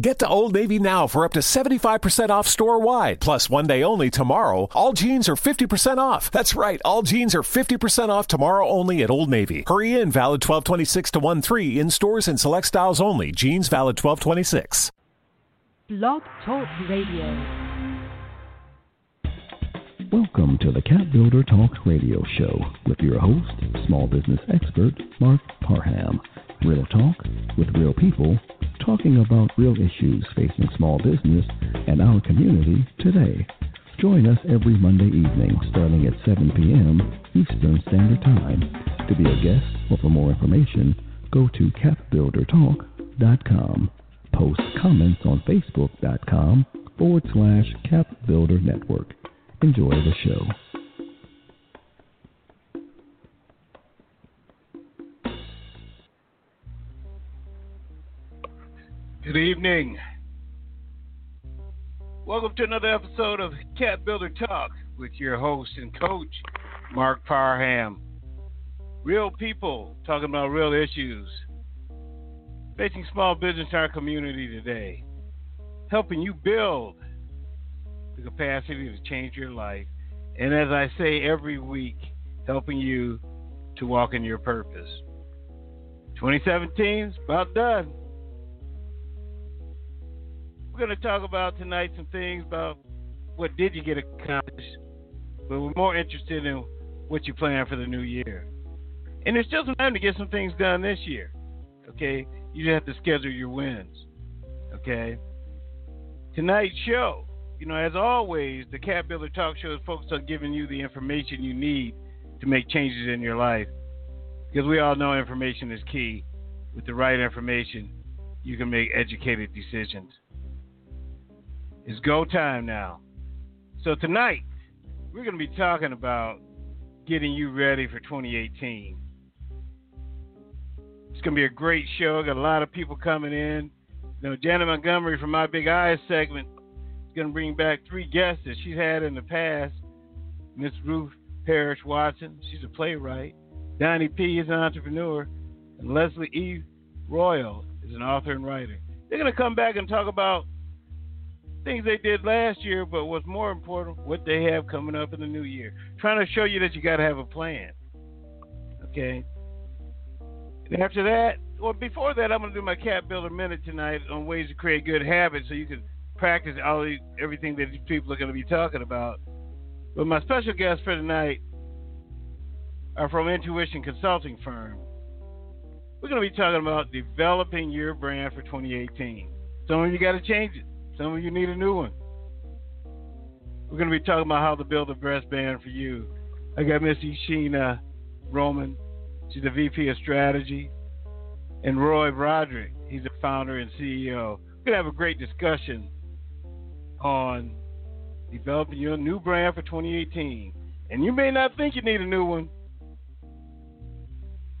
Get to Old Navy now for up to 75% off store wide. Plus, one day only tomorrow, all jeans are 50% off. That's right, all jeans are 50% off tomorrow only at Old Navy. Hurry in, valid 1226 to 1 3 in stores and select styles only. Jeans valid 1226. Blog Talk Radio. Welcome to the CAPBuilder Talk radio show with your host, small business expert Marc Parham. Real talk with real people talking about real issues facing small business and our community today. Join us every Monday evening starting at 7 p.m. Eastern Standard Time. To be a guest or for more information, go to capbuildertalk.com. Post comments on facebook.com forward slash capbuilder network. Enjoy the show. Good evening. Welcome to another episode of CAPBuilder Talk with your host and coach, Marc Parham. Real people talking about real issues facing small business in our community today, helping you build the capacity to change your life. And as I say every week, helping you to walk in your purpose. 2017 is about done. We're going to talk about tonight some things about what did you get accomplished, but we're more interested in what you plan for the new year. And there's still some time to get some things done this year. Okay? You just have to schedule your wins. Okay? Tonight's show you know, as always, the CAPBuilder Talk Show is focused on giving you the information you need to make changes in your life. Because we all know information is key. With the right information, you can make educated decisions. It's go time now. So, tonight, we're going to be talking about getting you ready for 2018. It's going to be a great show. Got a lot of people coming in. You know, Janet Montgomery from My Big Eyes segment is going to bring back three guests that she's had in the past. Miss Ruth Parrish Watson, she's a playwright. Donnie P is an entrepreneur. And Leslie E. Royal is an author and writer. They're going to come back and talk about things they did last year, but what's more important, what they have coming up in the new year. Trying to show you that you got to have a plan. Okay? And after that, well, before that, I'm going to do my CAPBuilder Minute tonight on ways to create good habits so you can practice all these, everything that these people are going to be talking about. But my special guests for tonight are from Intuition Consulting Firm. We're going to be talking about developing your brand for 2018. Some of you got to change it. Some of you need a new one. We're going to be talking about how to build a best brand for you. I got Miss Eshena Roman. She's the VP of Strategy. And Roy Broderick. He's the founder and CEO. We're going to have a great discussion on developing your new brand for 2018. And you may not think you need a new one,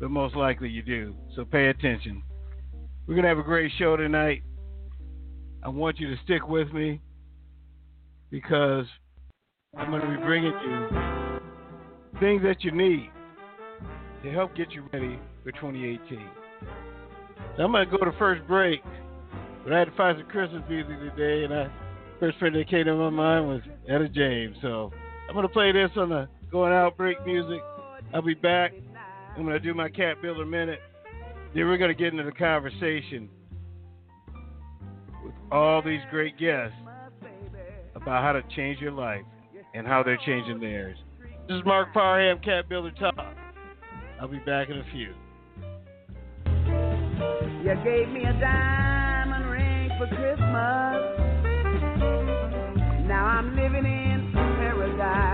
but most likely you do. So pay attention. We're going to have a great show tonight. I want you to stick with me because I'm going to be bringing you things that you need to help get you ready for 2018. So I'm going to go to first break, but I had to find some Christmas music today, and I First friend that came to my mind was Etta James. So I'm gonna play this on the going out break music. I'll be back. I'm gonna do my CAPBuilder minute. Then we're gonna get into the conversation all these great guests about how to change your life and how they're changing theirs. This is Marc Parham, CAPBuilder Talk. I'll be back in a few. You gave me a diamond ring for Christmas. Now I'm living in paradise.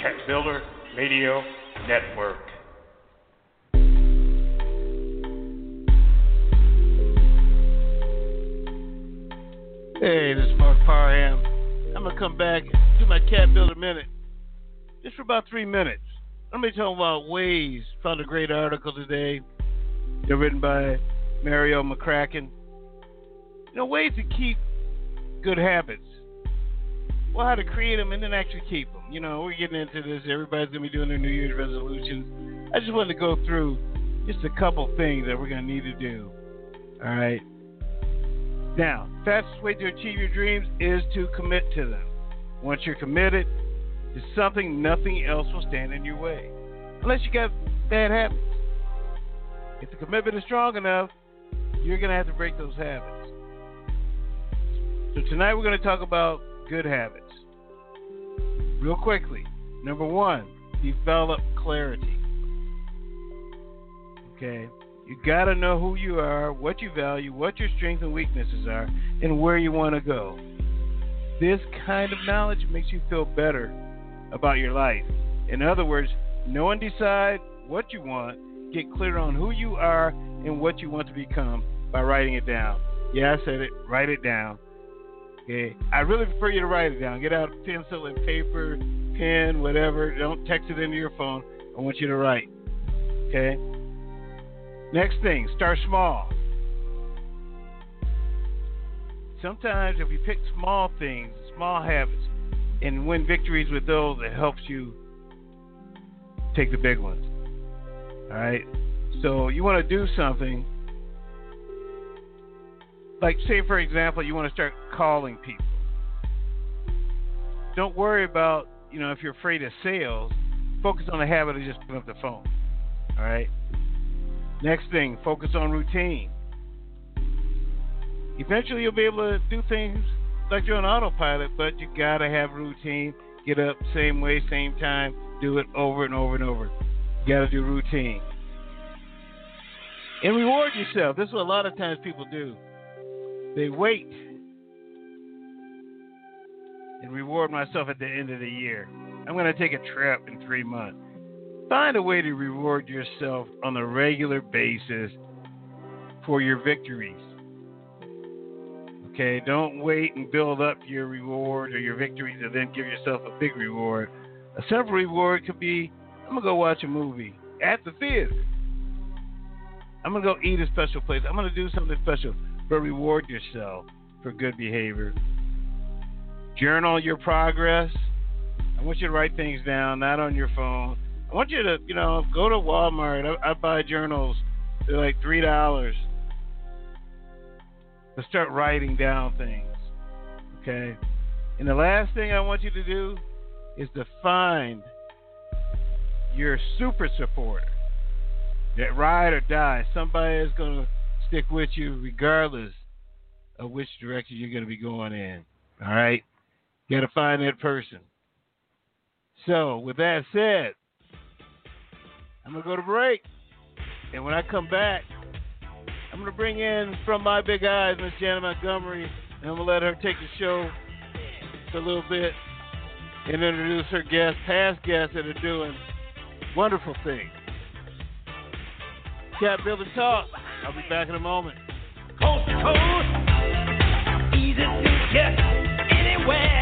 Cat Builder Radio Network. Hey, this is Marc Parham. I'm gonna come back do my CAPBuilder minute, just for about three minutes. I'm gonna be talking about ways. Found a great article today. They're written by Mario McCracken. You know, ways to keep good habits. Well, how to create them and then actually keep them. You know, we're getting into this. Everybody's gonna be doing their New Year's resolutions. I just wanted to go through just a couple things that we're gonna need to do. All right. Now, the fastest way to achieve your dreams is to commit to them. Once you're committed to something, nothing else will stand in your way. Unless you got bad habits. If the commitment is strong enough, you're going to have to break those habits. So tonight we're going to talk about good habits. Real quickly. Number one, develop clarity. Okay. You got to know who you are, what you value, what your strengths and weaknesses are, and where you want to go. This kind of knowledge makes you feel better about your life. In other words, know and decide what you want, get clear on who you are and what you want to become by writing it down. Yeah, I said it. Write it down. Okay. I really prefer you to write it down. Get out a pencil and paper, pen, whatever. Don't text it into your phone. I want you to write. Okay. Next thing, start small. Sometimes if you pick small things, small habits, and win victories with those, it helps you take the big ones. All right. So you want to do something like, say for example, you want to start calling people. Don't worry about you know if you're afraid of sales. Focus on the habit of just picking up the phone. All right. Next thing, focus on routine. Eventually, you'll be able to do things like you're on autopilot, but you gotta have routine. Get up same way, same time. Do it over and over and over. You gotta do routine. And reward yourself. This is what a lot of times people do. They wait and reward myself at the end of the year. I'm gonna take a trip in three months. Find a way to reward yourself on a regular basis for your victories. Okay, don't wait and build up your reward or your victories and then give yourself a big reward. A simple reward could be I'm gonna go watch a movie at the theater. I'm gonna go eat a special place. I'm gonna do something special, but reward yourself for good behavior. Journal your progress. I want you to write things down, not on your phone. I want you to, you know, go to Walmart. I, I buy journals. They're like three dollars. To start writing down things. Okay. And the last thing I want you to do is to find your super supporter. That ride or die. Somebody is gonna stick with you regardless of which direction you're gonna be going in. All right? You gotta find that person. So with that said, I'm gonna go to break, and when I come back, I'm gonna bring in from my big eyes Miss Janet Montgomery, and I'm gonna let her take the show a little bit and introduce her guests, past guests that are doing wonderful things. CAPBuilder Talk. I'll be back in a moment. Coast to coast, easy to get anywhere.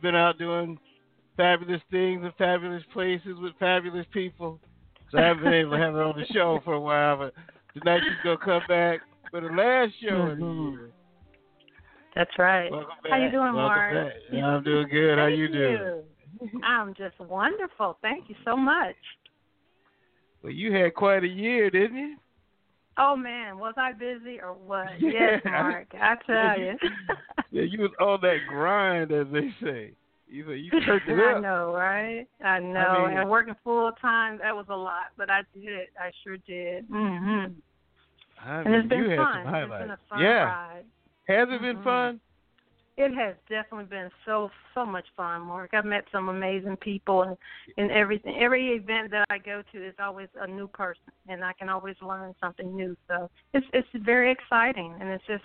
Been out doing fabulous things in fabulous places with fabulous people. So I haven't been able to have her on the show for a while, but tonight she's gonna come back for the last show of the mm-hmm. year. That's right. Welcome How you doing, Welcome Mark? back. Yeah, I'm doing good. How you doing? you. I'm just wonderful. Thank you so much. Well, you had quite a year, didn't you? Oh man, was I busy or what? Yeah. Yes, Mark. I tell you. Yeah, you was on that grind, as they say. You you turned it up. I know, right? I know. mean- and working full time, that was a lot, but I did it. I sure did. Mm-hmm. I And it's mean, been you had fun. some It's been a fun yeah. ride. Has it been Mhm. fun? It has definitely been so so much fun, Mark. I've met some amazing people, and and everything. Every event that I go to is always a new person, and I can always learn something new. So it's it's very exciting, and it's just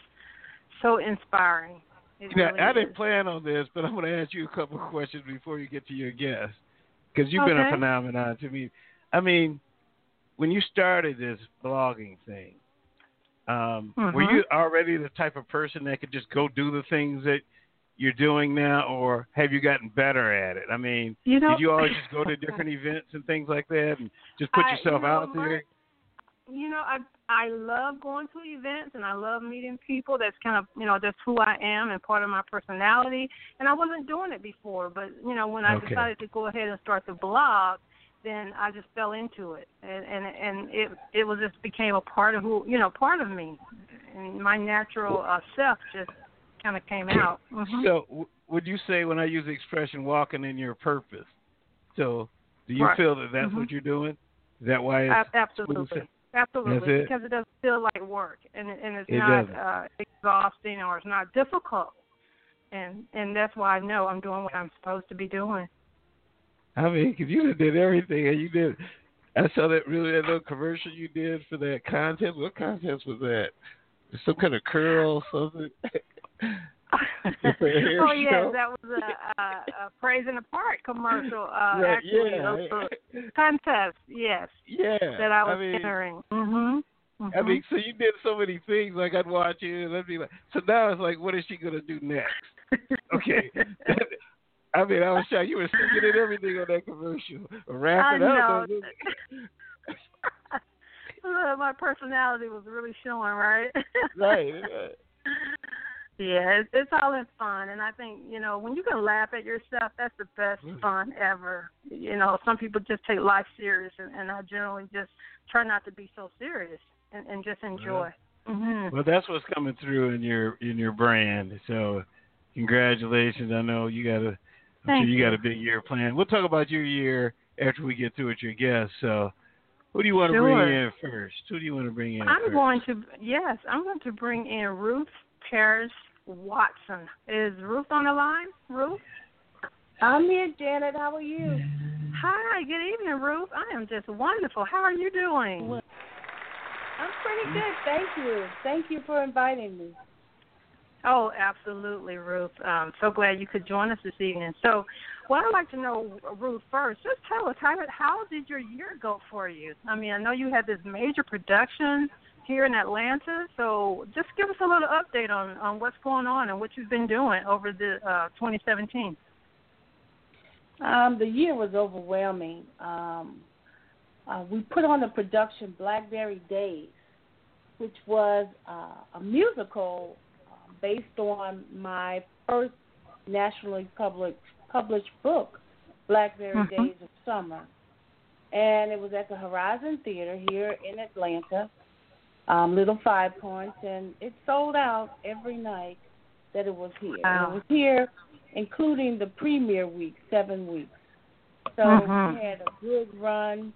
so inspiring. It You really I is. didn't plan on this, but I'm going to ask you a couple of questions before you get to your guest, because you've been a phenomenon to me. I mean, when you started this blogging thing, um, were Mhm. you already the type of person that could just go do the things that you're doing now, or have you gotten better at it? I mean, You know- did you always just go to different events and things like that, and just put I- yourself you know, out there? Mark, you know, I I love going to events and I love meeting people. That's kind of you know that's who I am and part of my personality. And I wasn't doing it before, but you know when I Okay. decided to go ahead and start the blog, then I just fell into it, and and and it it was just became a part of who you know part of me, and my natural uh, self just kind of came out. Mhm. So, w- would you say when I use the expression "walking in your purpose"? So, do you Right. feel that that's Mhm. what you're doing? Is that why it's Ab- absolutely. Absolutely, it? because it doesn't feel like work, and and it's It not doesn't. uh, exhausting or it's not difficult, and and that's why I know I'm doing what I'm supposed to be doing. I mean, because you did everything, and you did. I saw that really that little commercial you did for that contest. What contest was that? Some kind of curl, something. Oh yeah, that was a, a, a praise in the park commercial. Uh, actually, yeah. contest. Yes. Yeah, That I I was mean- entering. Mhm. I mean, so you did so many things. Like I'd watch you, and I'd be like, so now it's like, what is she gonna do next? Okay. I mean, I was shocked. You were singing and everything on that commercial, Wrapping rapping. I don't know. Uh, my personality was really showing, right? Right. Yeah, it's, it's all in fun, and I think you know when you can laugh at yourself, that's the best fun ever. You know, some people just take life serious, and, and I generally just try not to be so serious and, and just enjoy. hmm Well, that's what's coming through in your in your brand. So, congratulations. I know you got a. I'm Thank sure you you. got a big year planned. We'll talk about your year after we get through with your guests. So, who do you want to bring in first? Who do you want to bring in I'm first? going to yes, I'm going to bring in Ruth Paris Watson. Is Ruth on the line? Ruth? I'm here, Janet. How are you? Hi, good evening, Ruth. I am just wonderful. How are you doing? I'm pretty good, thank you. Thank you for inviting me. Oh, absolutely, Ruth. Um, so glad you could join us this evening. So, what I'd like to know, Ruth, first, just tell us how how did your year go for you? I mean, I know you had this major production here in Atlanta, so just give us a little update on on what's going on and what you've been doing over the uh, 2017. Um, the year was overwhelming. Um, uh, we put on the production Blackberry Days, which was uh, a musical based on my first nationally published published book, Blackberry Mhm. Days of Summer, and it was at the Horizon Theater here in Atlanta, um, Little Five Points, and it sold out every night that it was here. Wow. it was here including the premiere week, seven weeks. So Mhm. we had a good run.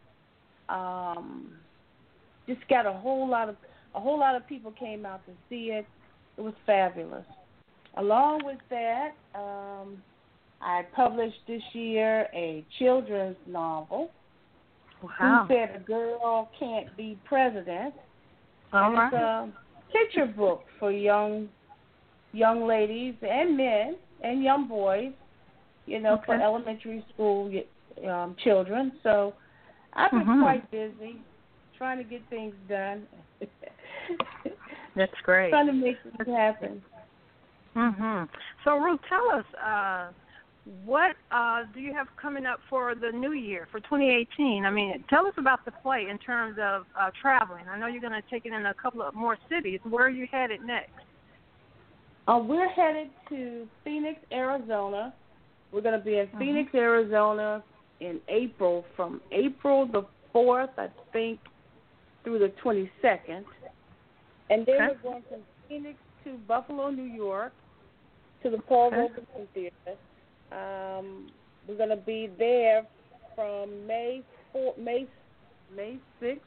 Um, just got a whole lot of a whole lot of people came out to see it. It was fabulous. Along with that, um, I published this year a children's novel. Wow. Who said a girl can't be president? All right. It's a picture book for young young ladies and men and young boys, you know, for elementary school um, children. So I've been Mhm. quite busy trying to get things done. That's great. trying to make happen. Mhm. So Ruth, tell us uh, what uh, do you have coming up for the new year for 2018? I mean, tell us about the play in terms of uh, traveling. I know you're going to take it in a couple of more cities. Where are you headed next? Uh, we're headed to Phoenix, Arizona. We're going to be in Phoenix, Arizona in April, from April the 4th, I think, through the 22nd. And then Okay. we're going from Phoenix to Buffalo, New York, to the Paul Okay. Robeson Theater. Um, we're going to be there from May 4, May May 6th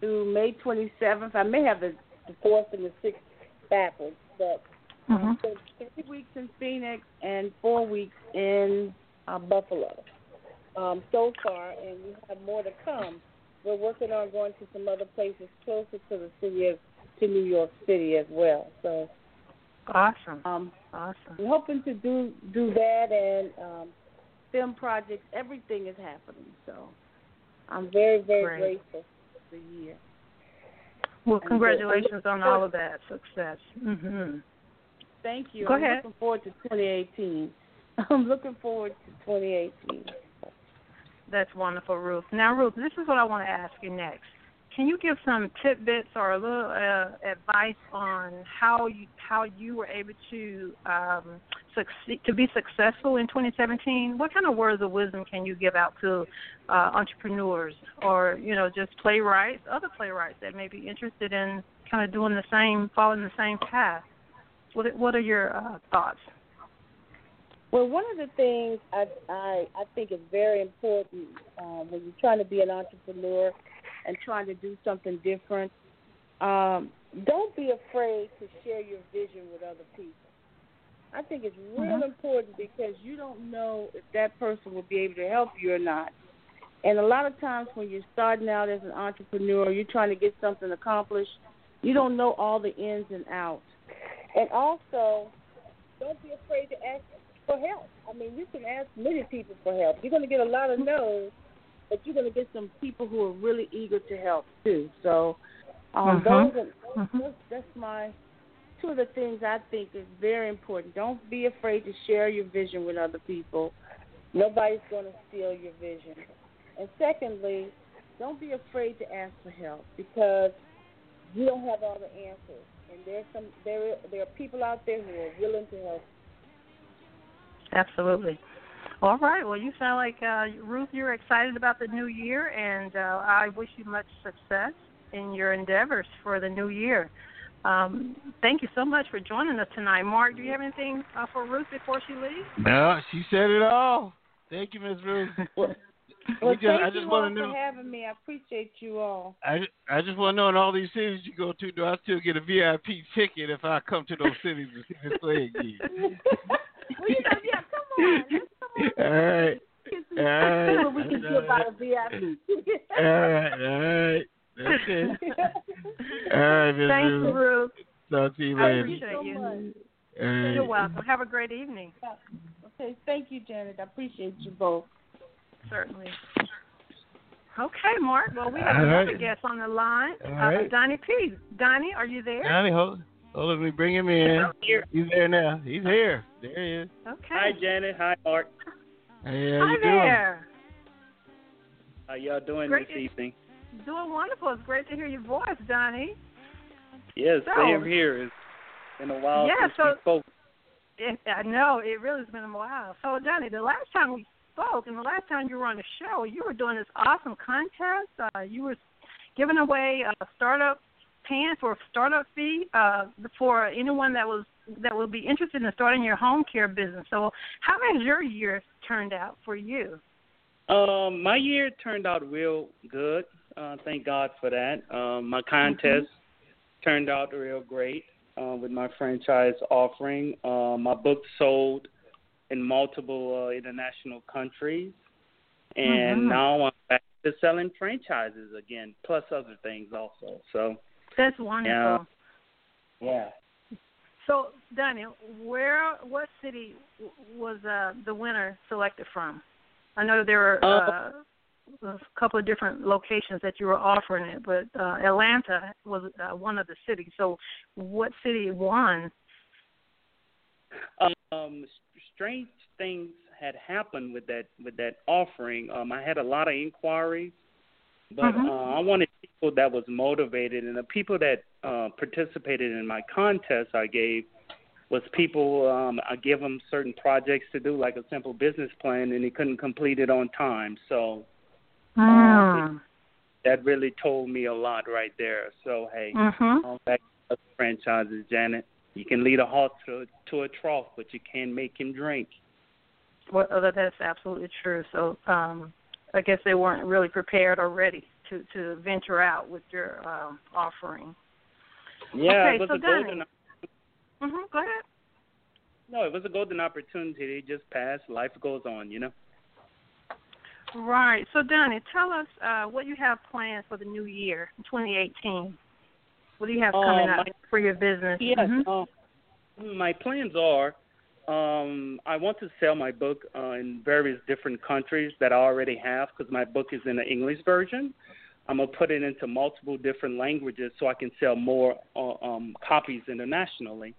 through May 27th. I may have the, the 4th and the 6th backwards, but Mhm. so three weeks in Phoenix and four weeks in uh, Buffalo um, so far, and we have more to come. We're working on going to some other places closer to the city of to New York City as well. So Awesome. um, Awesome. we're hoping to do do that and um, film projects. Everything is happening. So I'm very very Great. grateful for the year. Well, congratulations on all of that success. Mhm. Thank you. Go I'm ahead. looking forward to 2018. I'm looking forward to 2018. That's wonderful, Ruth. Now, Ruth, this is what I want to ask you next. Can you give some tidbits or a little uh, advice on how you how you were able to um, succeed to be successful in 2017? What kind of words of wisdom can you give out to uh, entrepreneurs or you know just playwrights, other playwrights that may be interested in kind of doing the same, following the same path? What what are your uh, thoughts? Well, one of the things I I, I think is very important um, when you're trying to be an entrepreneur and trying to do something different, um, don't be afraid to share your vision with other people. I think it's real Mhm. important because you don't know if that person will be able to help you or not. And a lot of times when you're starting out as an entrepreneur, you're trying to get something accomplished, you don't know all the ins and outs. And also, don't be afraid to ask for help. I mean, you can ask many people for help. You're going to get a lot of no's, but you're going to get some people who are really eager to help too. So, um, Mhm. those are Mhm. that's, that's my two of the things I think is very important. Don't be afraid to share your vision with other people. Nobody's going to steal your vision. And secondly, don't be afraid to ask for help because you don't have all the answers. And there's some there there are people out there who are willing to help. Absolutely. All right. Well, you sound like uh, Ruth. You're excited about the new year, and uh, I wish you much success in your endeavors for the new year. Um, thank you so much for joining us tonight, Mark. Do you have anything uh, for Ruth before she leaves? No, she said it all. Thank you, Miss Ruth. Well, We just- thank I just you wanna all know- for having me. I appreciate you all. I, I just want to know in all these cities you go to, do I still get a VIP ticket if I come to those cities to see this play again? well, you know, yeah, come on. Let's come on. All right. All right. See what we can do about a VIP. All right. All right. Okay. All right, Miss Thanks, Ruth. Ruth. Talk to you later. I later. appreciate you. All right. You're welcome. Have a great evening. Okay, thank you, Janet. I appreciate you both. Certainly. Okay, Mark. Well, we have All another right. guest on the line. All Uh, right. Donnie P. Donnie, are you there? Donnie, hold, hold on, let me bring him in. He's there now. He's here. There he is. Okay. Hi, Janet. Hi, Mark. Hey, how Hi you doing? there. How y'all doing Great this to- evening? Doing wonderful. It's great to hear your voice, Donnie. Yes, So- same here. It's been a while Yeah, since so- we spoke. It, I know it really has been a while. So, Johnny, the last time we spoke, and the last time you were on the show, you were doing this awesome contest. Uh, you were giving away uh, startup for a startup fee uh, for anyone that was that would be interested in starting your home care business. So, how has your year turned out for you? Um, my year turned out real good. Uh, thank God for that. Um, my contest mm-hmm. turned out real great uh, with my franchise offering. Uh, my book sold in multiple uh, international countries, and mm-hmm. now I'm back to selling franchises again, plus other things also. So that's wonderful. Yeah. yeah. So, Daniel, where, what city was uh, the winner selected from? I know there were uh, uh, a couple of different locations that you were offering it, but uh, Atlanta was uh, one of the cities. So, what city won? Um, strange things had happened with that with that offering. Um, I had a lot of inquiries, but mm-hmm. uh, I wanted people that was motivated, and the people that uh, participated in my contest I gave was people um, I give them certain projects to do, like a simple business plan, and they couldn't complete it on time. So mm. uh, that really told me a lot right there. So hey, mm-hmm. on back to franchises, Janet. You can lead a horse to to a trough, but you can't make him drink. Well, that's absolutely true. So um, I guess they weren't really prepared or ready to to venture out with your um, offering. Yeah, okay, it was so a golden. Mm-hmm. Go ahead. No, it was a golden opportunity. They just passed. Life goes on, you know. Right. So, Donnie, tell us uh, what you have planned for the new year, 2018. What do you have coming Um, up for your business? Yes. Mhm. Um, my plans are um, I want to sell my book uh, in various different countries that I already have because my book is in the English version. I'm gonna put it into multiple different languages so I can sell more uh, um, copies internationally.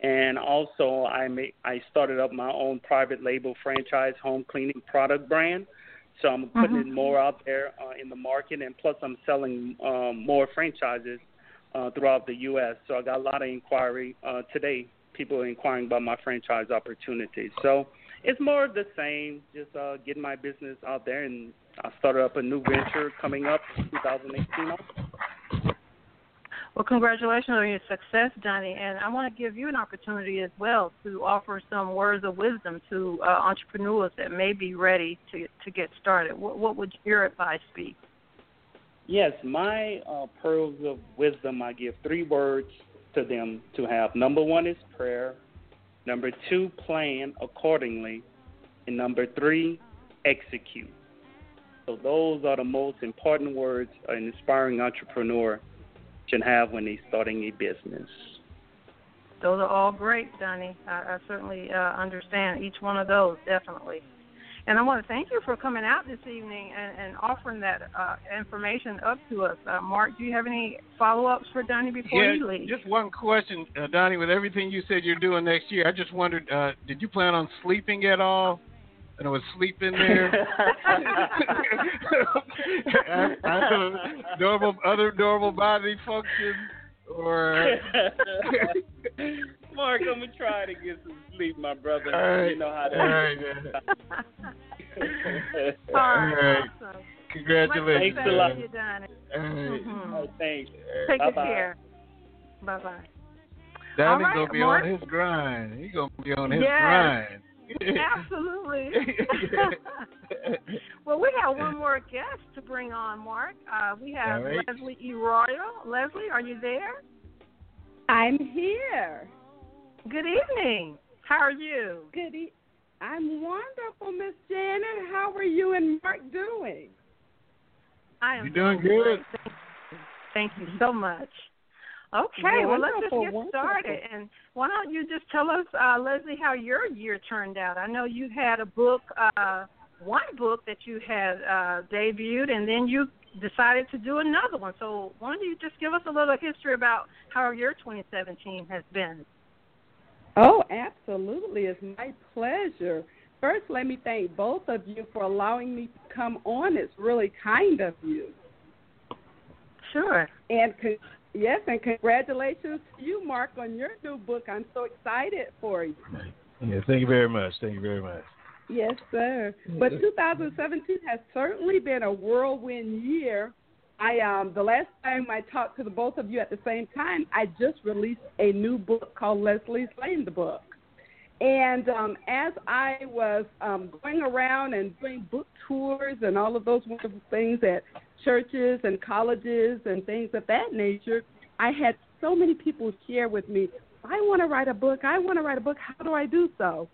And also, I may, I started up my own private label franchise home cleaning product brand. So I'm putting Mhm. it more out there uh, in the market, and plus I'm selling um, more franchises uh, throughout the U.S. So I got a lot of inquiry uh, today. People inquiring about my franchise opportunities. So it's more of the same, just uh, getting my business out there. And I started up a new venture coming up in 2018. Well, congratulations on your success, Donnie. And I want to give you an opportunity as well to offer some words of wisdom to uh, entrepreneurs that may be ready to to get started. What, what would your advice be? Yes, my uh, pearls of wisdom, I give three words to them to have. Number one is prayer. Number two, plan accordingly. And number three, execute. So those are the most important words an inspiring entrepreneur should have when they're starting a business. Those are all great, Donnie. I, I certainly uh, understand each one of those, definitely. And I want to thank you for coming out this evening and, and offering that uh, information up to us. Uh, Mark, do you have any follow ups for Donnie before yeah, you leave? just one question, uh, Donnie. With everything you said you're doing next year, I just wondered, uh, did you plan on sleeping at all? And I was sleeping there. after normal, other normal body functions, or Mark, I'm gonna try to get some sleep, my brother. All right. You know how All right, All right, right. awesome. Congratulations. Thanks a lot. respect to you, Donnie. All right. Mhm. All right, thanks. Take good Bye-bye. care. Bye bye. Donnie's All right, gonna be Mark. on his grind. He's gonna be on his Yes. grind. Absolutely. well, we have one more guest to bring on, Mark. Uh, we have All right. Leslie E. Royal. Leslie, are you there? I'm here. Good evening. How are you? Good. E- I'm wonderful, Miss Janet. How are you and Mark doing? I am You're doing great. good. Thank you so much. Okay, well let's just Wonderful, get wonderful. started. And why don't you just tell us, uh, Leslie, how your year turned out? I know you had a book, uh, one book that you had uh, debuted, and then you decided to do another one. So why don't you just give us a little history about how your 2017 has been? Oh, absolutely. It's my pleasure. First, let me thank both of you for allowing me to come on. It's really kind of you. Sure. And con- yes, and congratulations to you, Mark, on your new book. I'm so excited for you. Yeah, thank you very much. Thank you very much. Yes, sir. But 2017 has certainly been a whirlwind year I um the last time I talked to the both of you at the same time, I just released a new book called Leslie's Lane the book. And um, as I was um, going around and doing book tours and all of those wonderful things at churches and colleges and things of that nature, I had so many people share with me, I want to write a book. I want to write a book. How do I do so?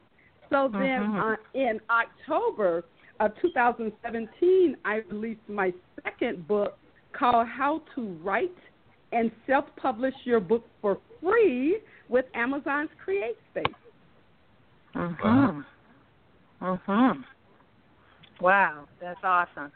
So then Mm-hmm. uh, in October of 2017, I released my second book called How to Write and Self Publish Your Book for Free with Amazon's Create Space. Mhm. Mhm. Wow, that's awesome.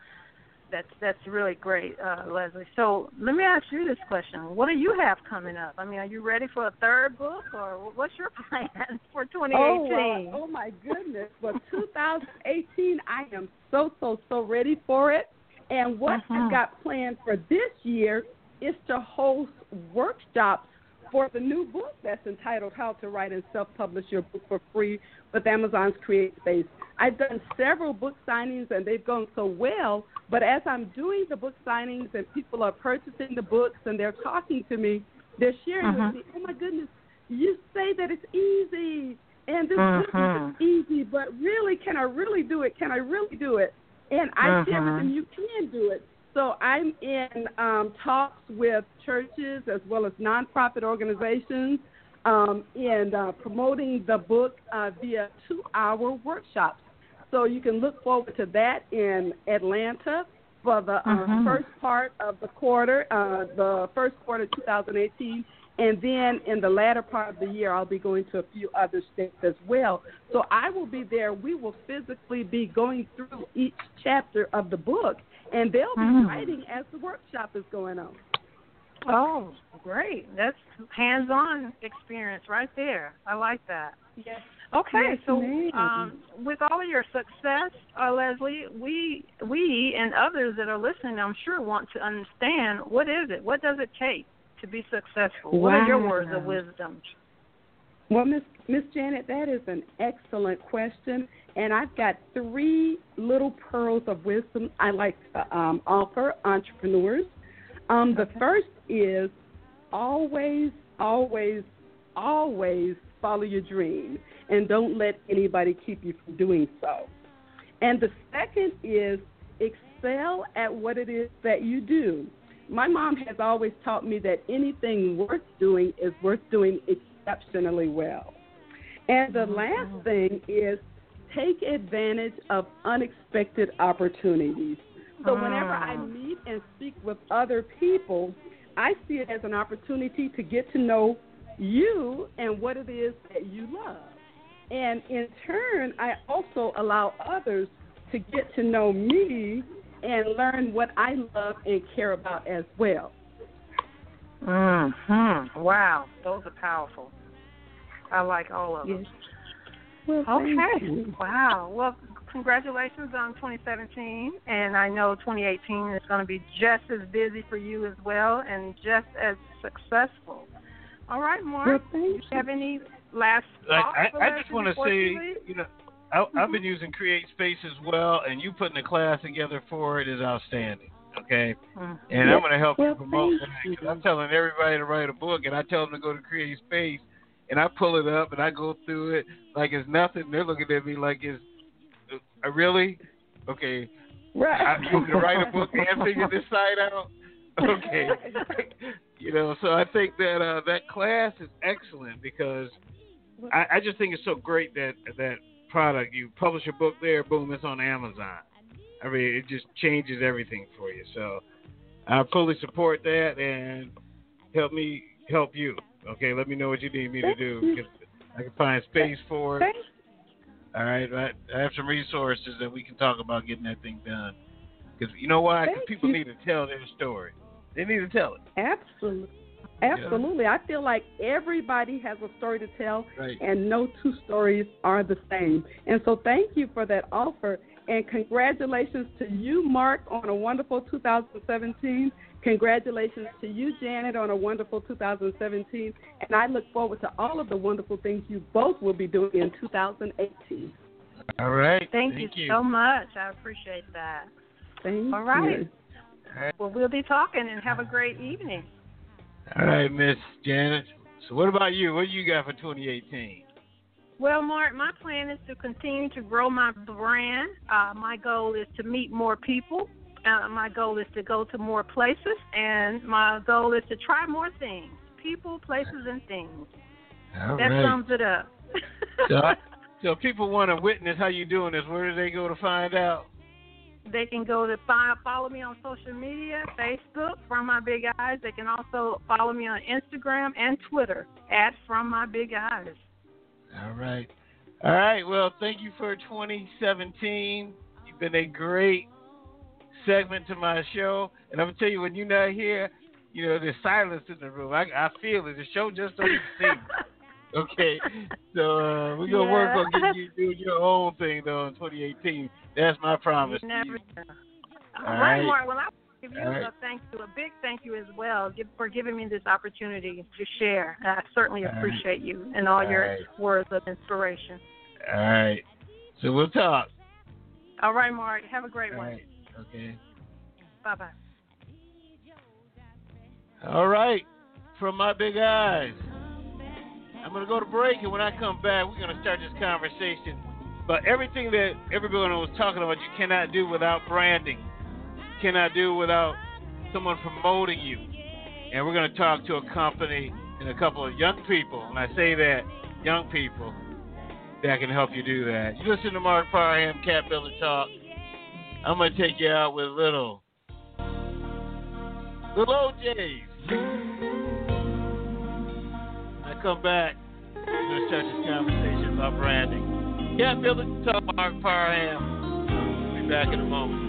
That's that's really great, uh, Leslie. So let me ask you this question: What do you have coming up? I mean, are you ready for a third book, or what's your plan for 2018? Oh, uh, oh my goodness! For 2018, I am so so so ready for it. And what Mhm. I've got planned for this year is to host workshops for the new book that's entitled How to Write and Self Publish Your Book for Free with Amazon's Create Space. I've done several book signings and they've gone so well, but as I'm doing the book signings and people are purchasing the books and they're talking to me, they're sharing Mhm. with me, oh my goodness, you say that it's easy and this book Mhm. is easy, but really, can I really do it? Can I really do it? And I share with Mhm. them, you can do it. So I'm in um, talks with churches as well as nonprofit organizations um, in uh, promoting the book uh, via two-hour workshops. So you can look forward to that in Atlanta for the uh, Mhm. first part of the quarter, uh, the first quarter 2018. And then in the latter part of the year, I'll be going to a few other states as well. So I will be there. We will physically be going through each chapter of the book, and they'll be Mm. writing as the workshop is going on. Oh, great! That's hands-on experience right there. I like that. Yes. Okay, Yes, so um, with all of your success, uh, Leslie, we we and others that are listening, I'm sure, want to understand what is it? What does it take to be successful? What are your words of wisdom? Well, Miss Miss Janet, that is an excellent question, and I've got three little pearls of wisdom I like to um, offer entrepreneurs. Um, the first is always, always, always follow your dream, and don't let anybody keep you from doing so. And the second is excel at what it is that you do. My mom has always taught me that anything worth doing is worth doing exceptionally well. And the oh, last thing is take advantage of unexpected opportunities. So whenever I ah. meet and speak with other people, I see it as an opportunity to get to know you and what it is that you love. And in turn, I also allow others to get to know me and learn what I love and care about as well. Hmm. Wow, those are powerful. I like all of them. Well, okay. Wow. Well, congratulations on 2017, and I know 2018 is going to be just as busy for you as well, and just as successful. All right, Mark. Well, thank do you have any last Like, thoughts? I, for I just want to before you say, you know, I, I've been using Create Space as well, and you putting a class together for it is outstanding. Okay, Mhm. and I'm going to help Well, you promote thank that. you. 'cause I'm telling everybody to write a book, and I tell them to go to Create Space, and I pull it up and I go through it like it's nothing. They're looking at me like it's uh, really okay. Right. I, you want me to write a book and figure this side out? Okay. you know, so I think that uh, that class is excellent because I, I just think it's so great that that product. You publish a book there, boom, it's on Amazon. I mean, it just changes everything for you. So I fully support that and help me help you. Okay, let me know what you need me to do because I can find space for it. All right, I, I have some resources that we can talk about getting that thing done. Because you know why? Because people you. need to tell their story. They need to tell it. Absolutely. Absolutely. I feel like everybody has a story to tell, Right. and no two stories are the same. And so, thank you for that offer. And congratulations to you, Mark, on a wonderful 2017. Congratulations to you, Janet, on a wonderful 2017. And I look forward to all of the wonderful things you both will be doing in 2018. All right. Thank, you, so much. I appreciate that. Thank you. All right. you. Well, we'll be talking and have a great evening. All right, Miss Janet. So, what about you? What do you got for 2018? Well, Marc, my plan is to continue to grow my brand. Uh, my goal is to meet more people. Uh, my goal is to go to more places, and my goal is to try more things people, places, and things. All that right. sums it up. so, so, people want to witness how you doing this, where do they go to find out? They can go to follow me on social media, Facebook, From My Big Eyes. They can also follow me on Instagram and Twitter at From My Big Eyes. All right. All right. Well, thank you for 2017. You've been a great segment to my show. And I'm going to tell you, when you're not here, you know, there's silence in the room. I, I feel it. The show just doesn't seem. Okay. So uh, we're to Yeah. work on getting you doing your own thing, though, in 2018. That's my promise. You to never you. All right, right. Marc. Well, I give you right. a thank you, a big thank you as well give, for giving me this opportunity to share. I certainly All right. appreciate you and all All your right. words of inspiration. All right. So we'll talk. All right, Marc. Have a great All one. right. Okay. Bye bye. All right. From my big eyes. I'm going to go to break, and when I come back, we're going to start this conversation. But everything that everyone was talking about, you cannot do without branding. You cannot do without someone promoting you. And we're going to talk to a company and a couple of young people, and I say that, young people, that can help you do that. You listen to Marc Parham, CAPBuilder Talk. I'm going to take you out with little, little O'Jays. Come back, to start this conversation about branding. Builder Talk, Marc Parham. We'll be back in a moment.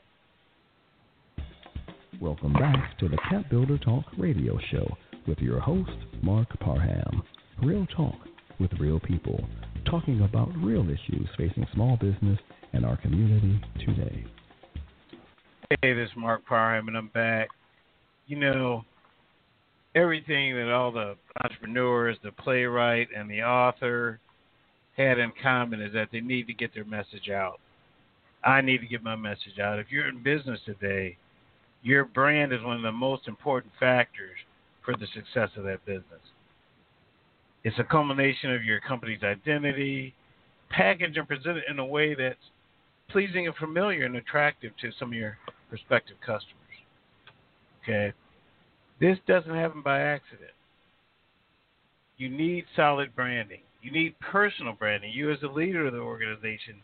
Welcome back to the CAPBuilder Talk radio show with your host, Marc Parham. Real talk with real people, talking about real issues facing small business and our community today. Hey, this is Marc Parham, and I'm back. You know, everything that all the entrepreneurs, the playwright, and the author had in common is that they need to get their message out. I need to get my message out. If you're in business today, your brand is one of the most important factors for the success of that business. It's a culmination of your company's identity, packaged and presented in a way that's pleasing and familiar and attractive to some of your prospective customers. Okay? This doesn't happen by accident. You need solid branding. You need personal branding. You, as the leader of the organization,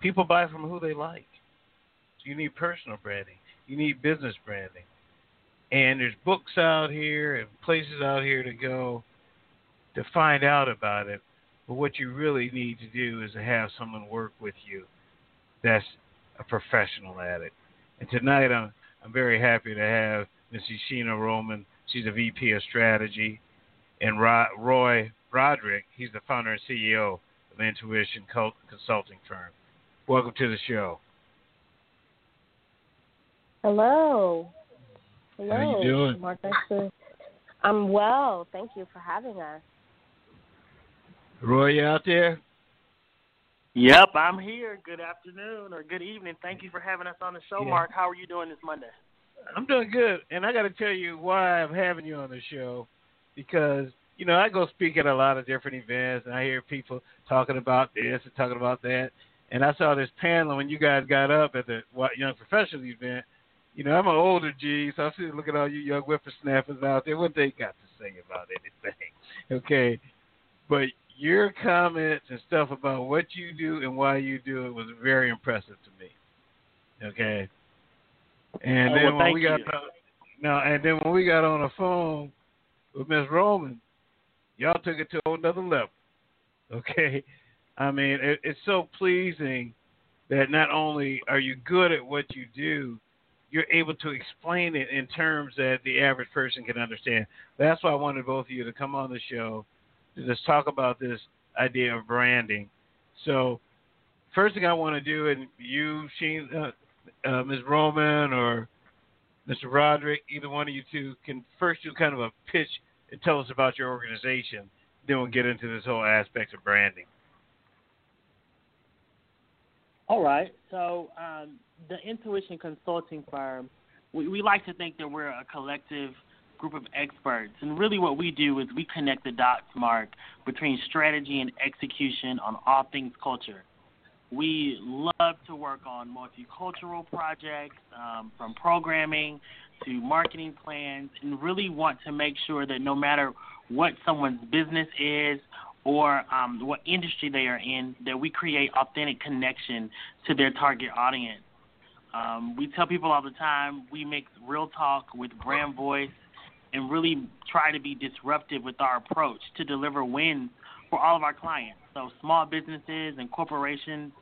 people buy from who they like. So you need personal branding. You need business branding. And there's books out here and places out here to go to find out about it. But what you really need to do is to have someone work with you that's a professional at it. And tonight I'm I'm very happy to have Ms. Sheena Roman. She's a VP of Strategy, and Roy Broderick. He's the founder and CEO of Intuition Consulting Firm. Welcome to the show. Hello. Hello. How you doing? Marc, I'm well. Thank you for having us. Roy, you out there? Yep, I'm here. Good afternoon or good evening. Thank you for having us on the show, Yeah. Marc. How are you doing this Monday? I'm doing good, and I got to tell you why I'm having you on the show, because you know I go speak at a lot of different events, and I hear people talking about this and talking about that, and I saw this panel when you guys got up at the Young Professionals event. You know, I'm an older G, so I'm sitting looking at all you young whippersnappers out there. What they got to say about anything? Okay, but your comments and stuff about what you do and why you do it was very impressive to me. Okay. And Oh, then well, when we got on, no, and then when we got on the phone with Miss Roman, y'all took it to another level. Okay. I mean, it, it's so pleasing that not only are you good at what you do, you're able to explain it in terms that the average person can understand. That's why I wanted both of you to come on the show to just talk about this idea of branding. So, first thing I want to do, and you, Sheen, uh, uh, Ms. Roman or Mr. Broderick, either one of you two can first do kind of a pitch and tell us about your organization. Then we'll get into this whole aspect of branding. All right. So um, the Intuition Consulting Firm, we, we like to think that we're a collective group of experts, and really what we do is we connect the dots, Marc, between strategy and execution on all things culture. We love to work on multicultural projects, um, from programming to marketing plans, and really want to make sure that no matter what someone's business is or um, what industry they are in, that we create authentic connection to their target audience. Um, we tell people all the time we mix real talk with brand voice and really try to be disruptive with our approach to deliver wins for all of our clients. So small businesses and corporations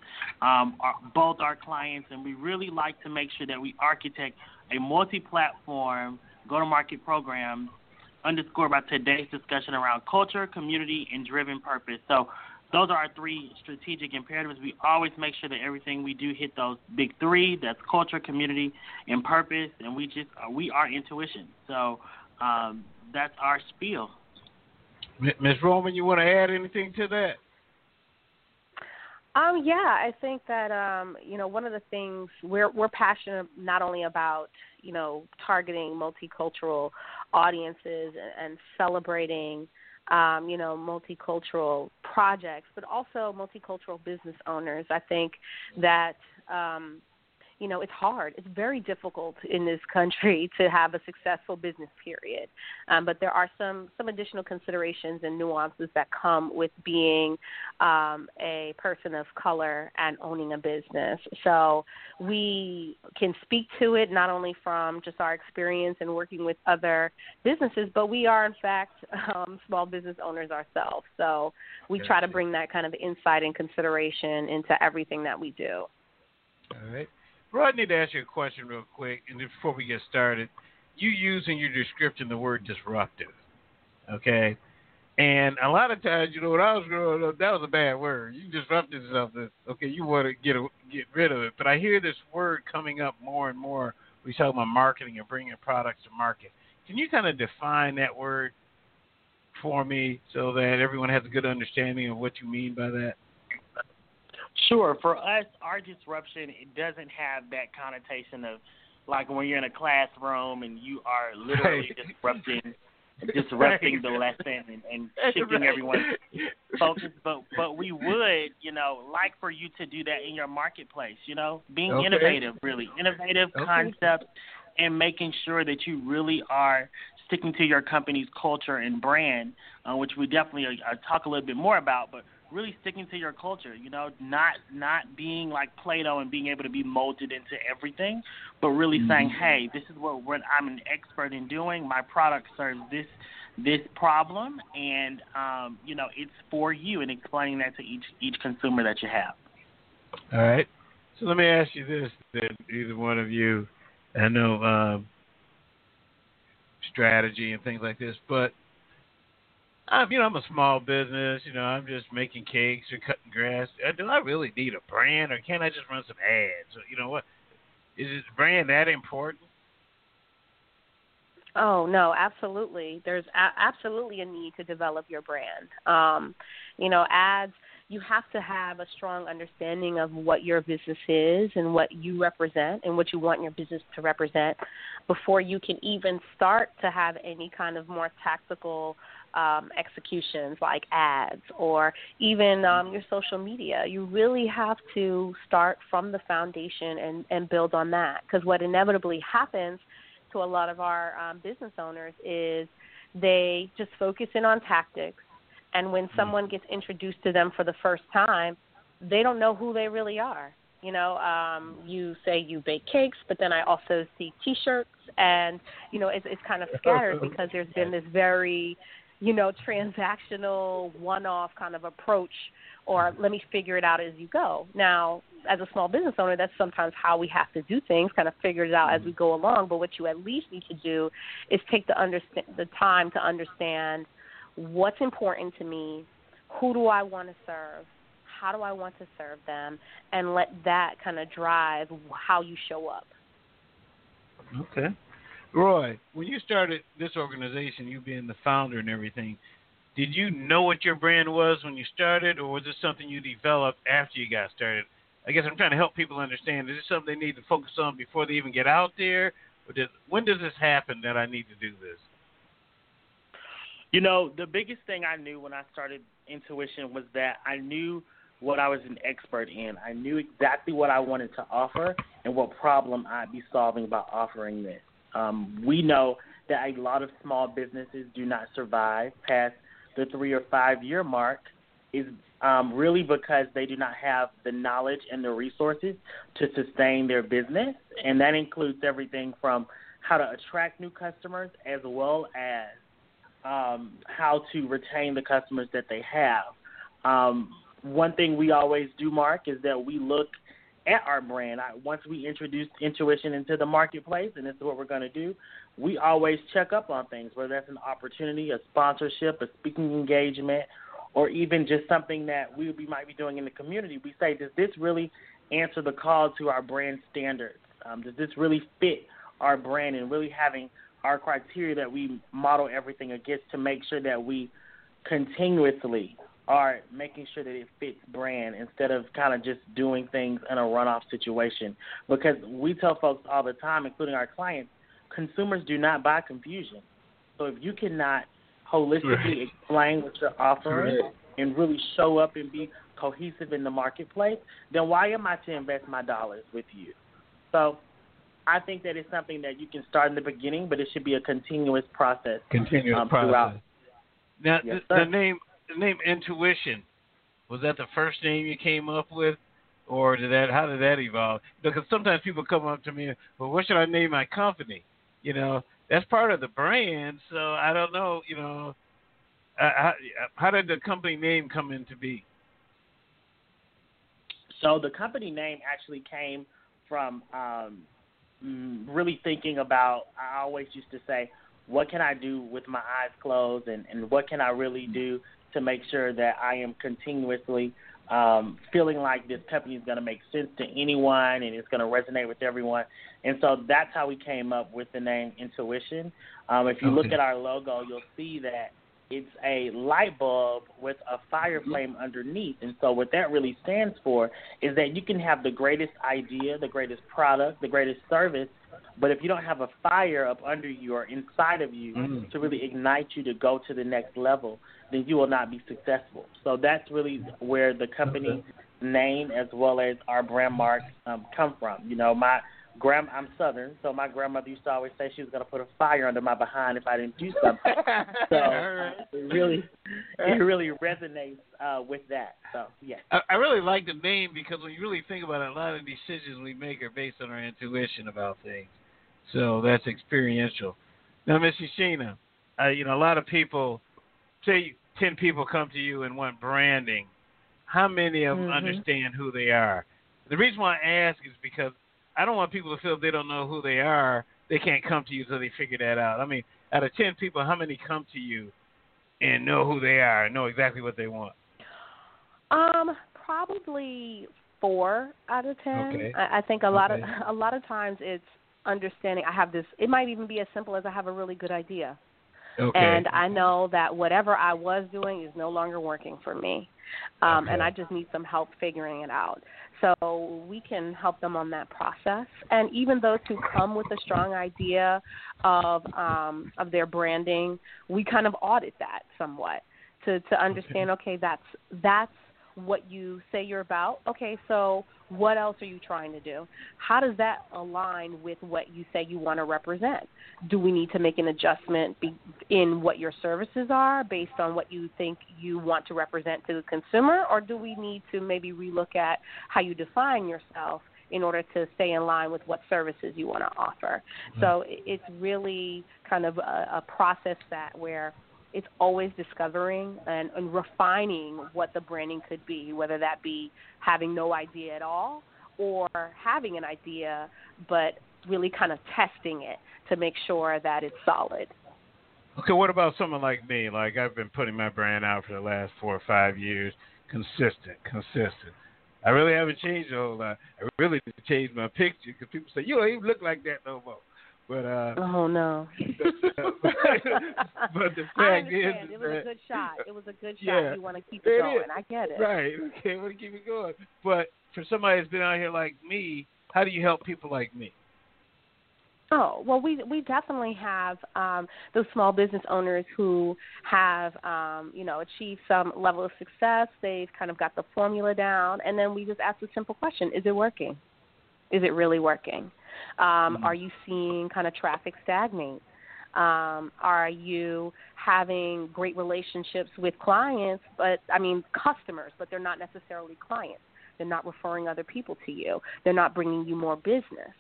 um, are both our clients, and we really like to make sure that we architect a multi-platform go-to-market program underscored by today's discussion around culture, community, and driven purpose. So those are our three strategic imperatives. We always make sure that everything we do hit those big three. That's culture, community, and purpose. And we just uh, we are intuition. So um, that's our spiel. M- Ms. Roman, you want to add anything to that? Um, yeah, I think that um, you know one of the things we're we're passionate not only about you know targeting multicultural audiences and, and celebrating um, you know multicultural projects, but also multicultural business owners. I think that um, you know it's hard. It's very difficult in this country to have a successful business period. Um, but there are some some additional considerations and nuances that come with being um, a person of color and owning a business. So we can speak to it not only from just our experience in working with other businesses, but we are in fact um, small business owners ourselves. So we try to bring that kind of insight and consideration into everything that we do. All right. Bro, I need to ask you a question real quick, and before we get started, you use in your description the word disruptive, okay? And a lot of times, you know, when I was growing up, that was a bad word. You disrupted something, okay? You want to get a, get rid of it, but I hear this word coming up more and more. We talk about marketing and bringing products to market. Can you kind of define that word for me so that everyone has a good understanding of what you mean by that? Sure. For us, our disruption it doesn't have that connotation of like when you're in a classroom and you are literally Right. disrupting disrupting the lesson and, and shifting Right. everyone's focus. But but we would, you know, like for you to do that in your marketplace. You know, being Okay. innovative, really innovative Okay. concepts, and making sure that you really are sticking to your company's culture and brand, uh, which we definitely uh, talk a little bit more about, but really sticking to your culture, you know, not not being like Play-Doh and being able to be molded into everything, but really saying, Mhm. hey, this is what, what I'm an expert in doing. My product serves this this problem, and um, you know, it's for you, and explaining that to each each consumer that you have. All right. So let me ask you this, then, either one of you. I know um, strategy and things like this, but I'm, you know, I'm a small business. You know, I'm just making cakes or cutting grass. Uh, do I really need a brand, or can I just run some ads? You know what? Is it brand that important? Oh no, absolutely. There's a- absolutely a need to develop your brand. Um, you know, ads. You have to have a strong understanding of what your business is and what you represent and what you want your business to represent before you can even start to have any kind of more tactical um, executions like ads or even um, your social media. You really have to start from the foundation and, and build on that because what inevitably happens to a lot of our um, business owners is they just focus in on tactics. And when mm-hmm. someone gets introduced to them for the first time, they don't know who they really are. You know, um, you say you bake cakes, but then I also see T-shirts, and you know, it's, it's kind of scattered because there's been this very you know, transactional, one off kind of approach, or let me figure it out as you go. Now, as a small business owner, that's sometimes how we have to do things, kind of figure it out as we go along. But what you at least need to do is take the the time to understand what's important to me, who do I want to serve, how do I want to serve them, and let that kind of drive how you show up. Okay. Roy, when you started this organization, you being the founder and everything, did you know what your brand was when you started, or was this something you developed after you got started? I guess I'm trying to help people understand. Is this something they need to focus on before they even get out there, or does, when does this happen that I need to do this? You know, the biggest thing I knew when I started Intuition was that I knew what I was an expert in. I knew exactly what I wanted to offer and what problem I'd be solving by offering this. Um, we know that a lot of small businesses do not survive past the three or five year mark is um, really because they do not have the knowledge and the resources to sustain their business. And that includes everything from how to attract new customers as well as um, how to retain the customers that they have. Um, one thing we always do, Marc, is that we look at our brand. I, once we introduce intuition into the marketplace, and this is what we're going to do, we always check up on things, whether that's an opportunity, a sponsorship, a speaking engagement, or even just something that we, might be doing in the community. We say, does this really answer the call to our brand standards? Um, does this really fit our brand and really having our criteria that we model everything against to make sure that we continuously are making sure that it fits brand instead of kind of just doing things in a runoff situation. Because we tell folks all the time, including our clients, consumers do not buy confusion. So if you cannot holistically explain what you're offering right. and really show up and be cohesive in the marketplace, then why am I to invest my dollars with you? So I think that it's something that you can start in the beginning, but it should be a continuous process. Continuous um, process. Throughout. Now, yes, the, the name the name Intuition, was that the first name you came up with, or did that? How did that evolve? Because sometimes people come up to me, well, what should I name my company? You know, that's part of the brand. So I don't know. You know, uh, how, how did the company name come into be? So the company name actually came from um, mm, really thinking about. I always used to say, what can I do with my eyes closed, and and what can I really do to make sure that I am continuously um, feeling like this company is going to make sense to anyone and it's going to resonate with everyone. And so that's how we came up with the name Intuition. Um, if you okay. look at our logo, you'll see that it's a light bulb with a fire mm-hmm. flame underneath. And so what that really stands for is that you can have the greatest idea, the greatest product, the greatest service, but if you don't have a fire up under you or inside of you mm. to really ignite you to go to the next level, then you will not be successful. So that's really where the company name as well as our brand mark um, come from. You know, my grand I'm Southern, so my grandmother used to always say she was going to put a fire under my behind if I didn't do something. so it really, it really resonates uh, with that. So yeah, I, I really like the name because when you really think about it, a lot of decisions we make are based on our intuition about things. So that's experiential. Now, Missy Sheena, uh, you know, a lot of people say ten people come to you and want branding. How many of them mm-hmm. understand who they are? The reason why I ask is because I don't want people to feel they don't know who they are, they can't come to you until they figure that out. I mean, out of ten people, how many come to you and know who they are, and know exactly what they want? Um, probably four out of ten. Okay. I, I think a lot Okay. of a lot of times it's understanding. I have this. It might even be as simple as I have a really good idea, Okay. and I know that whatever I was doing is no longer working for me, um, and I just need some help figuring it out. So we can help them on that process, and even those who come with a strong idea of um, of their branding, we kind of audit that somewhat to to understand. Okay, that's that's what you say you're about. Okay, so what else are you trying to do? How does that align with what you say you want to represent? Do we need to make an adjustment be, in what your services are based on what you think you want to represent to the consumer, or do we need to maybe relook at how you define yourself in order to stay in line with what services you want to offer? Mm-hmm. So it's really kind of a, a process that where it's always discovering and, and refining what the branding could be, whether that be having no idea at all or having an idea but really kind of testing it to make sure that it's solid. Okay, what about someone like me? Like I've been putting my brand out for the last four or five years, consistent, consistent. I really haven't changed a whole lot. I really need to change my picture because people say you don't even look like that no more. But uh, Oh no. but the fact is, understand. is It was a good shot. It was a good shot. Yeah. You want to keep It it is. going. I get it. Right. Okay, want to keep it going. But for somebody that's been out here like me, how do you help people like me? Oh well, we we definitely have um, those small business owners who have um, you know achieved some level of success. They've kind of got the formula down, and then we just ask the simple question: Is it working? Is it really working? Um, Are you seeing kind of traffic stagnate? Um, are you having great relationships with clients, but I mean customers, but they're not necessarily clients. They're not referring other people to you. They're not bringing you more business.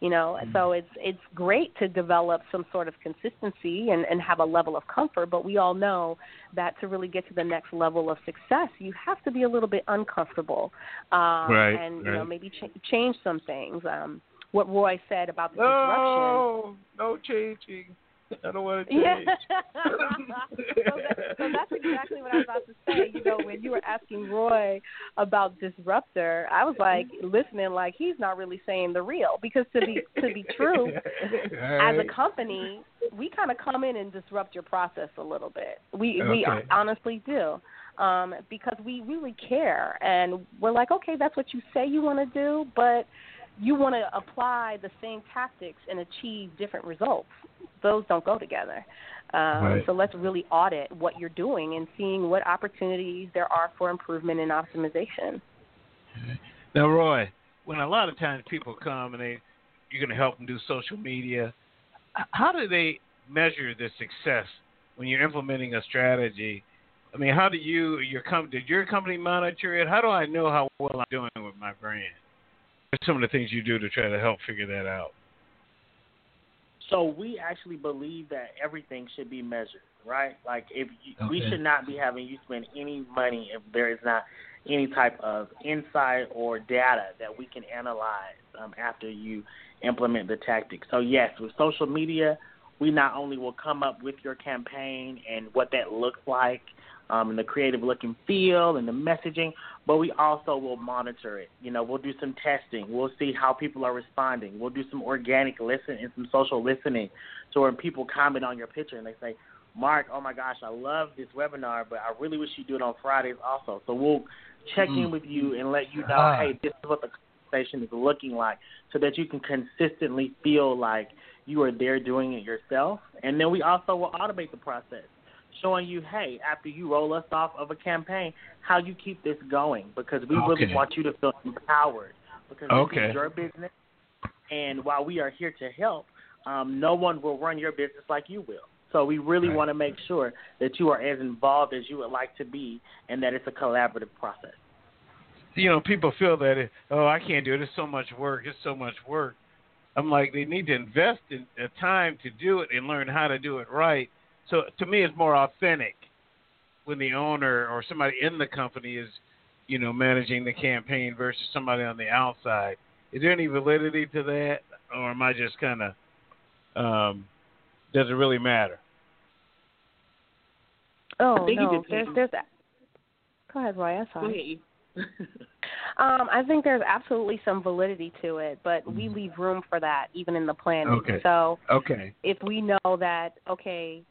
You know, so it's it's great to develop some sort of consistency and, and have a level of comfort, but we all know that to really get to the next level of success, you have to be a little bit uncomfortable, um, Right, and you know maybe ch- change some things. Um, what Roy said about the disruption. No, no changing. I don't want to change. Yeah. so, that, so that's exactly what I was about to say. You know, when you were asking Roy about disruptor, I was like listening, like he's not really saying the real because to be to be true, as a company, we kind of come in and disrupt your process a little bit. We we honestly do. Um, because we really care and we're like, okay, that's what you say you want to do, but you want to apply the same tactics and achieve different results. Those don't go together. Um, Right. So let's really audit what you're doing and seeing what opportunities there are for improvement and optimization. Now, Roy, when a lot of times people come and they, you're going to help them do social media, how do they measure the success when you're implementing a strategy? I mean, how do you, your com- did your company monitor it? How do I know how well I'm doing with my brand? What's some of the things you do to try to help figure that out? So we actually believe that everything should be measured, right? Like if you, we should not be having you spend any money if there is not any type of insight or data that we can analyze um, after you implement the tactic. So yes, with social media, we not only will come up with your campaign and what that looks like, um, and the creative look and feel and the messaging, but we also will monitor it. You know, we'll do some testing. We'll see how people are responding. We'll do some organic listen and some social listening. So when people comment on your picture and they say, Mark, oh my gosh, I love this webinar, but I really wish you do it on Fridays also. So we'll check in Mm. with you and let you know, Ah. hey, this is what the conversation is looking like, so that you can consistently feel like you are there doing it yourself. And then we also will automate the process, showing you, hey, after you roll us off of a campaign, how you keep this going, because we Okay. really want you to feel empowered, because this is your business, and while we are here to help, um, no one will run your business like you will. So we really Right. want to make sure that you are as involved as you would like to be, and that it's a collaborative process. you know, people feel that it, oh, I can't do it. It's so much work. It's so much work. I'm like, they need to invest in the time to do it and learn how to do it right. So to me, it's more authentic when the owner or somebody in the company is, you know, managing the campaign versus somebody on the outside. Is there any validity to that, or am I just kind of um, does it really matter? Oh no, there's there's. Go ahead, Roy. I'm sorry. um, I think there's absolutely some validity to it, but we Mm-hmm. leave room for that even in the planning. Okay. So Okay. if we know that okay,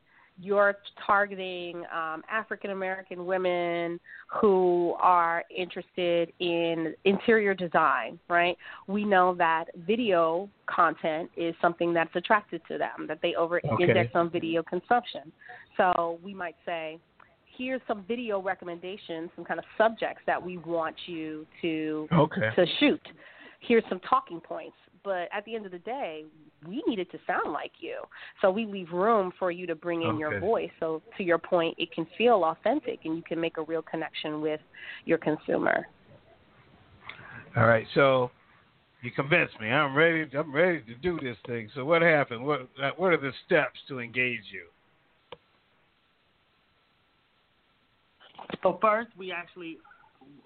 you're targeting um, African American women who are interested in interior design, right? We know that video content is something that's attracted to them, that they over index Okay. on video consumption. So we might say, here's some video recommendations, some kind of subjects that we want you to Okay. to shoot. Here's some talking points. But at the end of the day, we need it to sound like you. So we leave room for you to bring in your voice. So to your point, it can feel authentic and you can make a real connection with your consumer. All right, so you convinced me. I'm ready. I'm ready to do this thing. So what happened? What uh, What are the steps to engage you? So first, we actually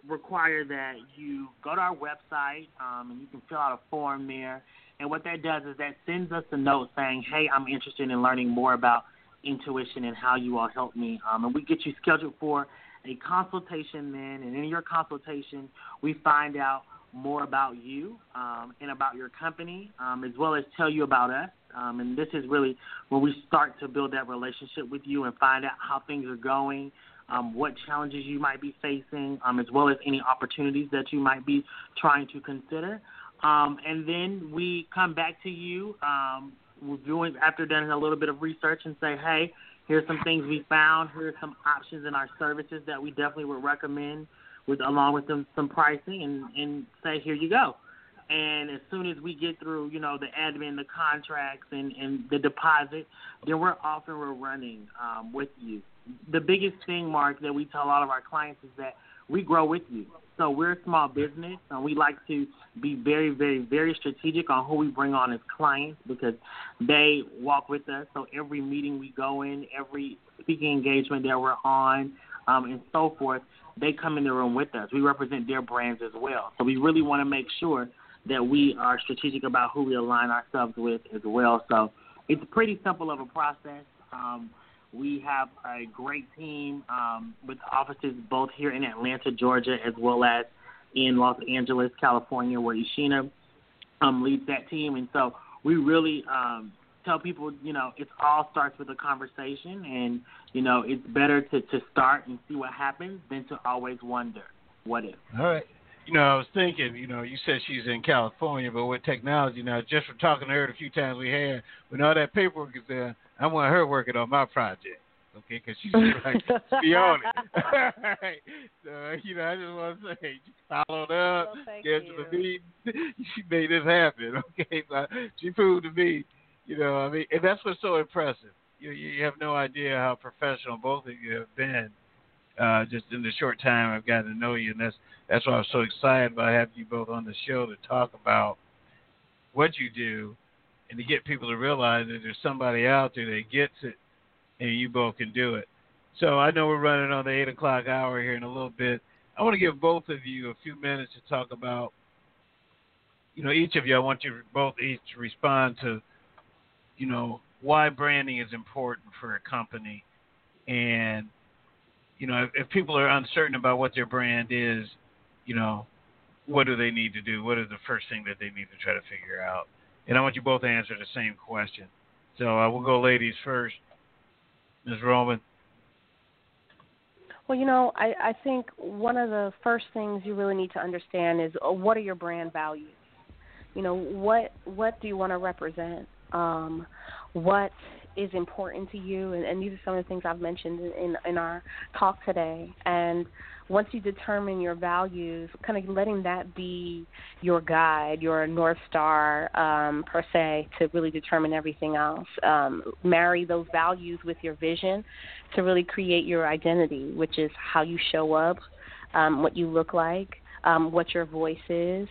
require that you go to our website um, and you can fill out a form there. And what that does is that sends us a note saying, "Hey, I'm interested in learning more about intuition and how you all help me." Um, and we get you scheduled for a consultation then. And in your consultation, we find out more about you um, and about your company, um, as well as tell you about us. Um, and this is really where we start to build that relationship with you and find out how things are going, um, what challenges you might be facing, um, as well as any opportunities that you might be trying to consider. Um, and then we come back to you um, reviewing after doing a little bit of research and say, hey, here's some things we found. Here's some options in our services that we definitely would recommend, with along with them, some pricing, and, and say, here you go. And as soon as we get through, you know, the admin, the contracts, and, and the deposit, then we're off and we're running um, with you. The biggest thing, Marc, that we tell a lot of our clients is that we grow with you. So we're a small business, and we like to be very, very, very strategic on who we bring on as clients because they walk with us. So every meeting we go in, every speaking engagement that we're on, um, and so forth, they come in the room with us. We represent their brands as well. So we really want to make sure that we are strategic about who we align ourselves with as well. So it's pretty simple of a process. Um, we have a great team um, with offices both here in Atlanta, Georgia, as well as in Los Angeles, California, where Eshena um, leads that team. And so we really um, tell people, you know, it all starts with a conversation, and you know, it's better to to start and see what happens than to always wonder what if. All right. You know, I was thinking, you know, you said she's in California, but with technology now, just from talking to her the few times we had, when all that paperwork is there, I want her working on my project. Okay, because she's like be on it. right. So you know, I just want to say she followed up, Well, thank scheduled a you. She made this happen. Okay, so she proved to me, you know, I mean, and that's what's so impressive. You you have no idea how professional both of you have been. Uh, just in the short time I've gotten to know you, and that's that's why I'm so excited about having you both on the show to talk about what you do, and to get people to realize that there's somebody out there that gets it, and you both can do it. So I know we're running on the eight o'clock hour here in a little bit. I want to give both of you a few minutes to talk about, you know, each of you. I want you both each to respond to, you know, why branding is important for a company, and you know, if, if people are uncertain about what their brand is, you know, what do they need to do? What is the first thing that they need to try to figure out? And I want you both to answer the same question. So uh, we'll go ladies first. Ms. Roman. Well, you know, I, I think one of the first things you really need to understand is uh, what are your brand values. You know, what what do you want to represent? Um, what is important to you? And, and these are some of the things I've mentioned in in our talk today. And once you determine your values, kind of letting that be your guide, your north star um, per se, to really determine everything else. Um, marry those values with your vision to really create your identity, which is how you show up, um, what you look like, um, what your voice is.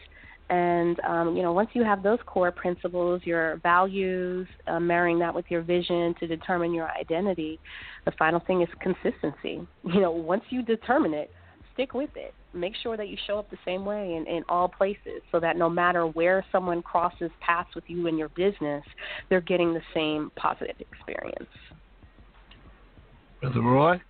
And um, you know, once you have those core principles, your values, uh, marrying that with your vision to determine your identity, the final thing is consistency. You know, once you determine it, stick with it. Make sure that you show up the same way in, in all places so that no matter where someone crosses paths with you in your business, they're getting the same positive experience. Brother Roy?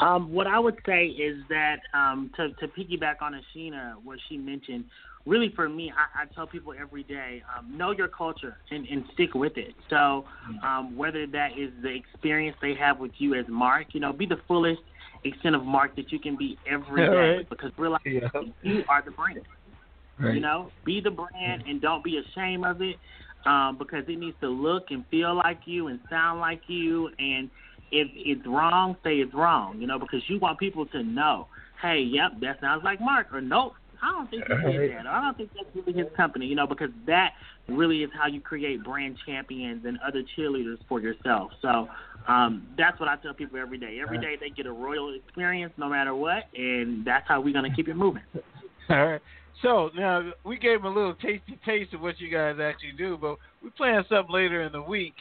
Um, what I would say is that um, to, to piggyback on Eshena, what she mentioned, really for me, I, I tell people every day, um, know your culture and, and stick with it. So um, whether that is the experience they have with you as Marc, you know, be the fullest extent of Marc that you can be every day right. because realize Yeah. you are the brand. Right. You know, be the brand and don't be ashamed of it um, because it needs to look and feel like you and sound like you. And if it's wrong, say it's wrong. You know, because you want people to know, hey, yep, that sounds like Marc, or nope, I don't think he did that, or I don't think that's really his company. You know, because that really is how you create brand champions and other cheerleaders for yourself. So. Um, that's what I tell people every day. Every day they get a royal experience, no matter what, and that's how we're gonna keep it moving. All right. So now we gave them a little tasty taste of what you guys actually do, but we plan something later in the week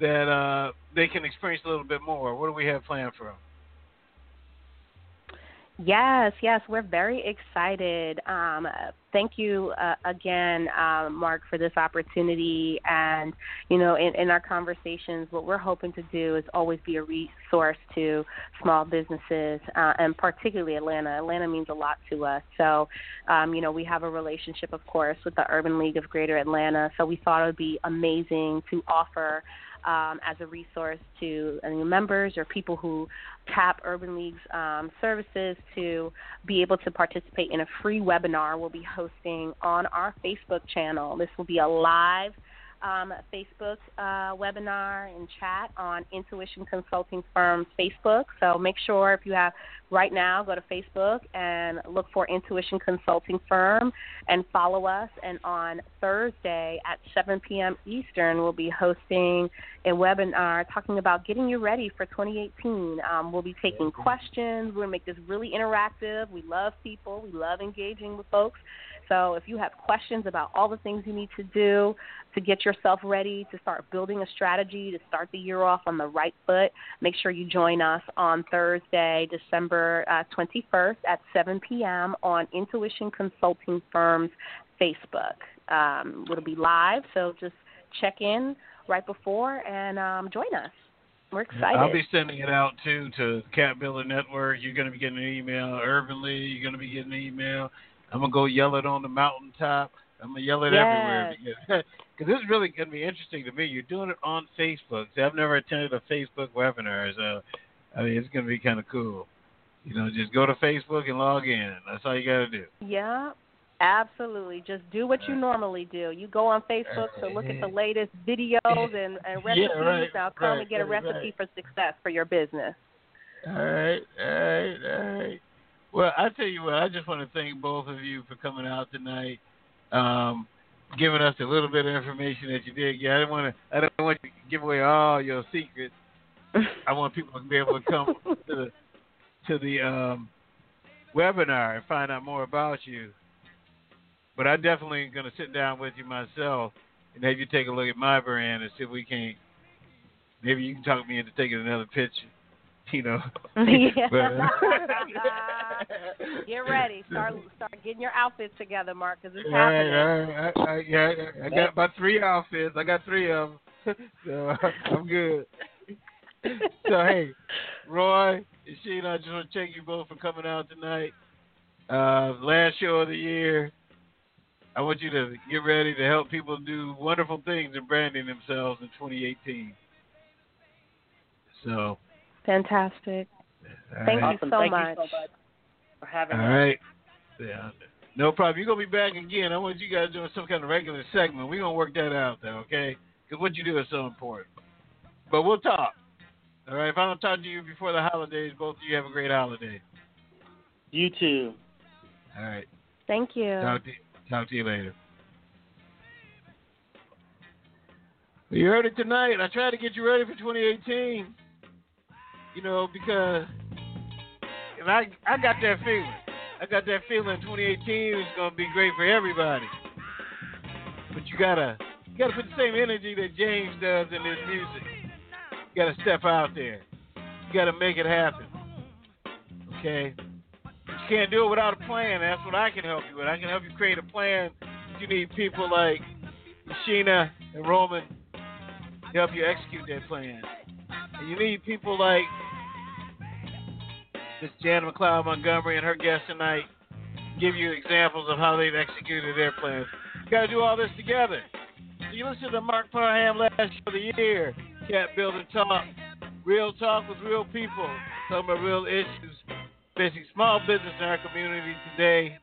that uh, they can experience a little bit more. What do we have planned for them? Yes, yes, we're very excited. Um, thank you uh, again, um, Marc, for this opportunity. And you know, in, in our conversations, what we're hoping to do is always be a resource to small businesses, uh, and particularly Atlanta. Atlanta means a lot to us. So, um, you know, we have a relationship, of course, with the Urban League of Greater Atlanta. So we thought it would be amazing to offer um, as a resource to any members or people who tap Urban League's um, services to be able to participate in a free webinar we'll be hosting on our Facebook channel. This will be a live um, Facebook uh, webinar and chat on Intuition Consulting Firm's Facebook. So make sure if you have right now, go to Facebook and look for Intuition Consulting Firm and follow us. And on Thursday at 7 p.m. Eastern, we'll be hosting a webinar talking about getting you ready for 2018. Um, we'll be taking questions. We're going to make this really interactive. We love people, we love engaging with folks. So if you have questions about all the things you need to do to get yourself ready to start building a strategy to start the year off on the right foot, make sure you join us on Thursday, December uh, 21st at 7 p.m. on Intuition Consulting Firm's Facebook. Um, it'll be live, so just check in right before and um, join us. We're excited. I'll be sending it out too to CAPBuilder Network. You're going to be getting an email. Urban League, you're going to be getting an email. I'm gonna go yell it on the mountaintop. I'm gonna yell it Yes. everywhere because cause this is really gonna be interesting to me. You're doing it on Facebook. See, I've never attended a Facebook webinar, so I mean it's gonna be kind of cool. You know, just go to Facebook and log in. That's all you got to do. Yeah, absolutely. Just do what you normally do. You go on Facebook to look at the latest videos and, and recipes. Yeah, right, now come right, and get a recipe right. for success for your business. All right, all right, all right. Well, I tell you what, I just want to thank both of you for coming out tonight, um, giving us a little bit of information that you did. Yeah, I didn't want to. I don't want you to give away all your secrets. I want people to be able to come to the to the um, webinar and find out more about you. But I definitely going to sit down with you myself and have you take a look at my brand and see if we can't. Maybe you can talk me into taking another picture. You know. Yeah. But, uh, Get ready. Start start getting your outfits together, Marc, because it's happening. right, I, I, yeah, I- I got about three outfits. I got three of them, so I'm good. so hey, Roy and Sheena, I just want to thank you both for coming out tonight. Uh, last show of the year. I want you to get ready to help people do wonderful things in branding themselves in 2018. So, Fantastic. all Thank right. you so Thank much. you so much for having All us. right. Yeah. No problem. You're gonna be back again. I want you guys doing some kind of regular segment. We're gonna work that out though, okay? Because what you do is so important. But we'll talk. All right. If I don't talk to you before the holidays, both of you have a great holiday. You too. All right. Thank you. Talk to talk to you later. Well, you heard it tonight. I tried to get you ready for 2018. You know because and I I got that feeling. I got that feeling 2018 is gonna be great for everybody. But you gotta you gotta put the same energy that James does in his music. You gotta step out there. You gotta make it happen. Okay? You can't do it without a plan. That's what I can help you with. I can help you create a plan. You need people like Sheena and Roman to help you execute that plan. And you need people like Miss Janet McLeod Montgomery and her guest tonight give you examples of how they've executed their plans. You got to do all this together. So you listen to Marc Parham last show of the year, CAPBuilder Talk, real talk with real people, talking about real issues facing small business in our community today.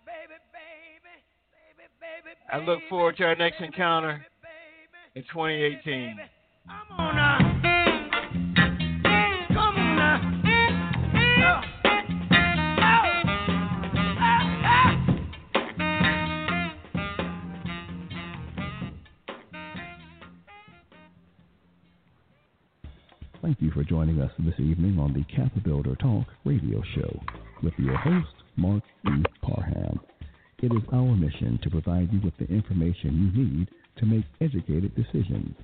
I look forward to our next encounter in 2018. Thank you for joining us this evening on the Cap Builder Talk radio show with your host, Marc E. Parham. It is our mission to provide you with the information you need to make educated decisions,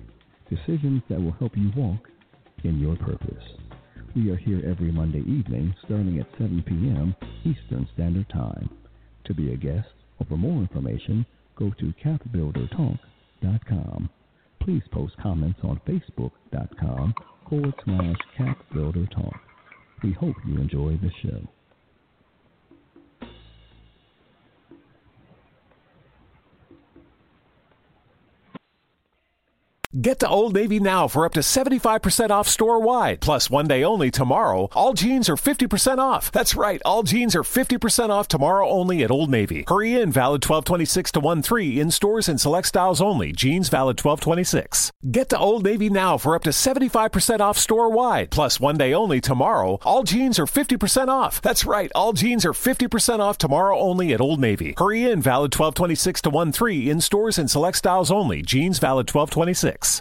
decisions that will help you walk in your purpose. We are here every Monday evening starting at 7 p.m. Eastern Standard Time. To be a guest or for more information, go to capbuildertalk.com. Please post comments on facebook.com forward slash cat builder talk. We hope you enjoy the show. Get to Old Navy now for up to 75% off store wide. Plus, one day only tomorrow, all jeans are 50% off. That's right, all jeans are 50% off tomorrow only at Old Navy. Hurry in, valid 1226 to 1 3 in stores and select styles only. Jeans valid 1226. Get to Old Navy now for up to 75% off store wide. Plus, one day only tomorrow, all jeans are 50% off. That's right, all jeans are 50% off tomorrow only at Old Navy. Hurry in, valid 1226 to 1 3 in stores and select styles only. Jeans valid 1226. 6.